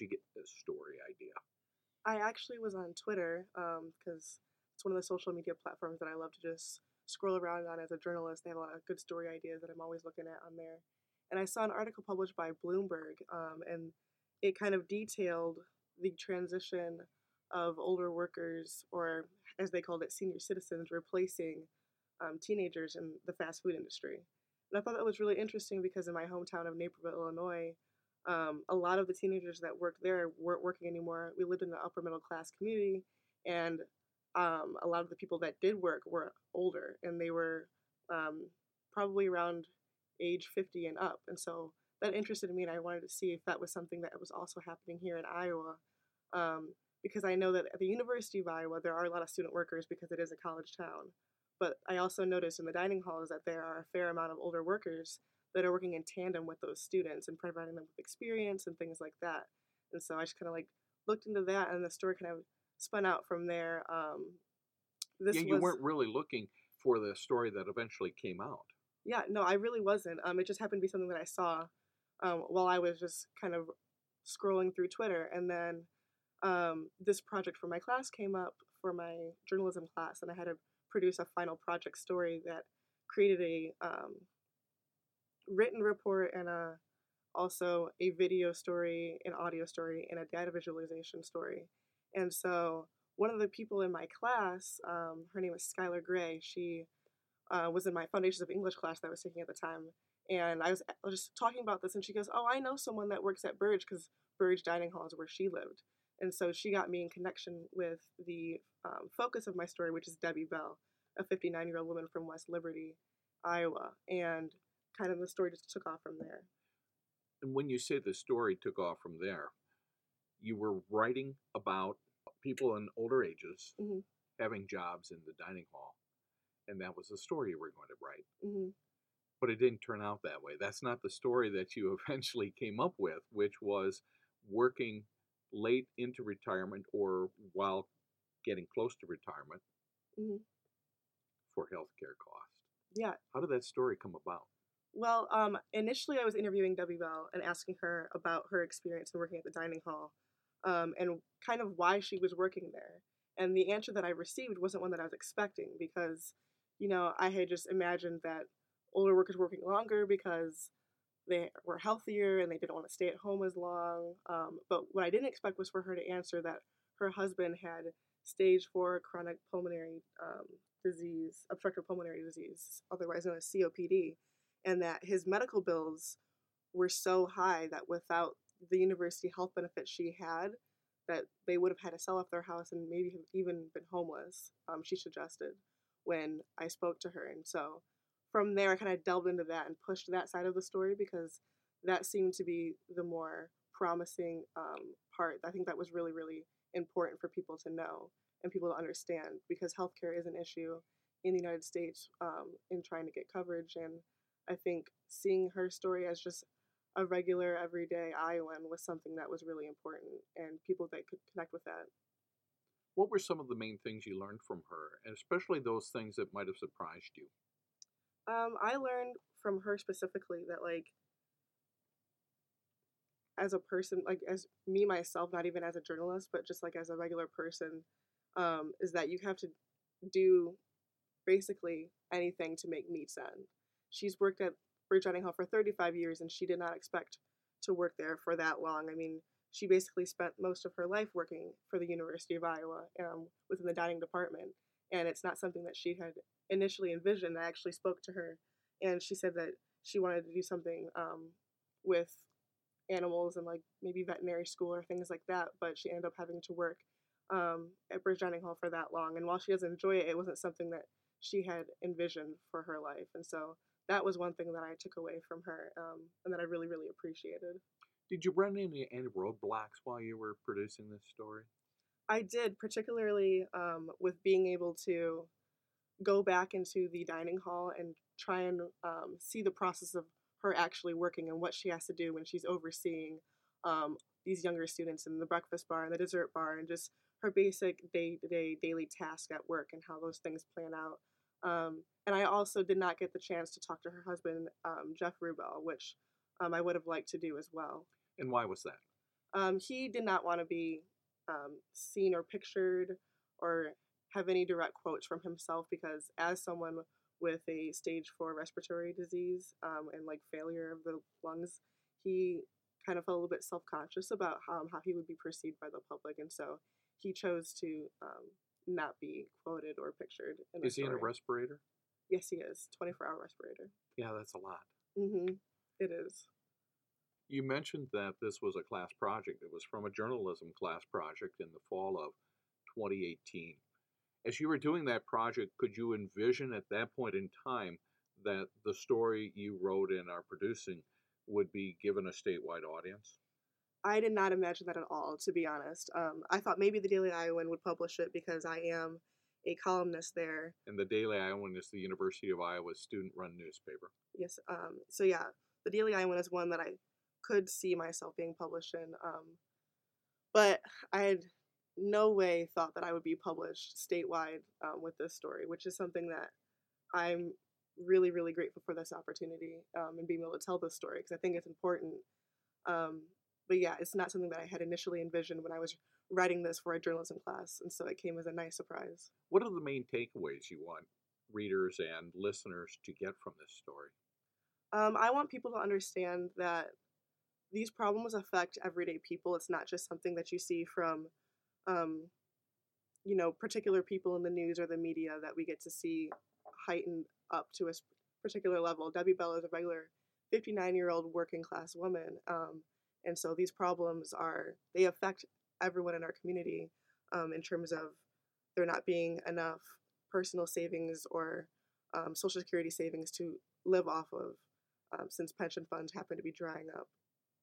you get this story idea? I actually was on Twitter because it's one of the social media platforms that I love to just scroll around on as a journalist. They have a lot of good story ideas that I'm always looking at on there. And I saw an article published by Bloomberg, um, and it kind of detailed the transition of older workers, or as they called it, senior citizens, replacing um, teenagers in the fast food industry. And I thought that was really interesting because in my hometown of Naperville, Illinois, um, a lot of the teenagers that worked there weren't working anymore. We lived in the upper middle class community, and um, a lot of the people that did work were older, and they were um, probably around age 50 and up. And so that interested me, and I wanted to see if that was something that was also happening here in Iowa. Um, because I know that at the University of Iowa, there are a lot of student workers because it is a college town. But I also noticed in the dining halls that there are a fair amount of older workers that are working in tandem with those students and providing them with experience and things like that. And so I just kind of like looked into that, and the story kind of spun out from there. Um, this yeah, you was, weren't really looking for the story that eventually came out. Yeah, no, I really wasn't. Um, it just happened to be something that I saw um, while I was just kind of scrolling through Twitter, and then um, this project for my class came up for my journalism class, and I had to produce a final project story that created a um, written report and a also a video story, an audio story, and a data visualization story. And so one of the people in my class, um, her name was Skylar Gray. She uh, was in my Foundations of English class that I was taking at the time. And I was, I was just talking about this, and she goes, "Oh, I know someone that works at Burge because Burge Dining Hall is where she lived." And so she got me in connection with the um, focus of my story, which is Debbie Bell, a 59 year old woman from West Liberty, Iowa. And kind of the story just took off from there. And when you say the story took off from there, you were writing about people in older ages mm-hmm. having jobs in the dining hall. And that was the story you were going to write. Mm-hmm. But it didn't turn out that way. That's not the story that you eventually came up with, which was working late into retirement or while getting close to retirement mm-hmm. for healthcare costs. Yeah. How did that story come about? Well, um, initially I was interviewing Debbie Bell and asking her about her experience in working at the dining hall um, and kind of why she was working there. And the answer that I received wasn't one that I was expecting because, you know, I had just imagined that older workers were working longer because they were healthier and they didn't want to stay at home as long. Um, but what I didn't expect was for her to answer that her husband had stage four chronic pulmonary um, disease, obstructive pulmonary disease, otherwise known as COPD, and that his medical bills were so high that without the university health benefits she had, that they would have had to sell off their house and maybe have even been homeless. Um, she suggested when I spoke to her, and so from there, I kind of delved into that and pushed that side of the story because that seemed to be the more promising um, part. I think that was really, really important for people to know and people to understand because healthcare is an issue in the United States um, in trying to get coverage. And I think seeing her story as just a regular, everyday Iowan was something that was really important and people that could connect with that. What were some of the main things you learned from her, and especially those things that might have surprised you? Um, I learned from her specifically that like as a person, like as me myself, not even as a journalist, but just like as a regular person, um, is that you have to do basically anything to make meat end. She's worked at Burge Dining Hall for 35 years, and she did not expect to work there for that long. I mean, she basically spent most of her life working for the University of Iowa um, within the dining department, and it's not something that she had initially envisioned. I actually spoke to her, and she said that she wanted to do something um, with animals and like maybe veterinary school or things like that. But she ended up having to work um, at Burge Dining Hall for that long. And while she does enjoy it, it wasn't something that she had envisioned for her life. And so that was one thing that I took away from her um, and that I really, really appreciated. Did you run into any roadblocks while you were producing this story? I did, particularly um, with being able to go back into the dining hall and try and um, see the process of her actually working and what she has to do when she's overseeing um, these younger students in the breakfast bar and the dessert bar and just her basic day-to-day daily task at work and how those things plan out um, and i also did not get the chance to talk to her husband um, jeff rubel which um, i would have liked to do as well. And why was that? Um, he did not want to be um, seen or pictured or have any direct quotes from himself because as someone with a stage four respiratory disease um, and like failure of the lungs, he kind of felt a little bit self conscious about how, how he would be perceived by the public, and so he chose to um, not be quoted or pictured. is he in a respirator? Yes, he is. Twenty four hour respirator. Yeah, that's a lot. Mm-hmm. It is. You mentioned that this was a class project. It was from a journalism class project in the fall of 2018. As you were doing that project, could you envision at that point in time that the story you wrote and are producing would be given a statewide audience? I did not imagine that at all, to be honest. Um, I thought maybe the Daily Iowan would publish it because I am a columnist there. And the Daily Iowan is the University of Iowa's student-run newspaper. Yes. Um, so yeah, the Daily Iowan is one that I could see myself being published in. Um, but I had no way thought that I would be published statewide um, with this story, which is something that I'm really, really grateful for this opportunity um, and being able to tell this story because I think it's important. Um, but yeah, it's not something that I had initially envisioned when I was writing this for a journalism class, and so it came as a nice surprise. What are the main takeaways you want readers and listeners to get from this story? Um, I want people to understand that these problems affect everyday people. It's not just something that you see from, um, you know, particular people in the news or the media that we get to see heightened up to a particular level. Debbie Bell is a regular 59 year old working class woman. Um, and so these problems are, they affect everyone in our community um, in terms of there not being enough personal savings or um, social security savings to live off of um, since pension funds happen to be drying up.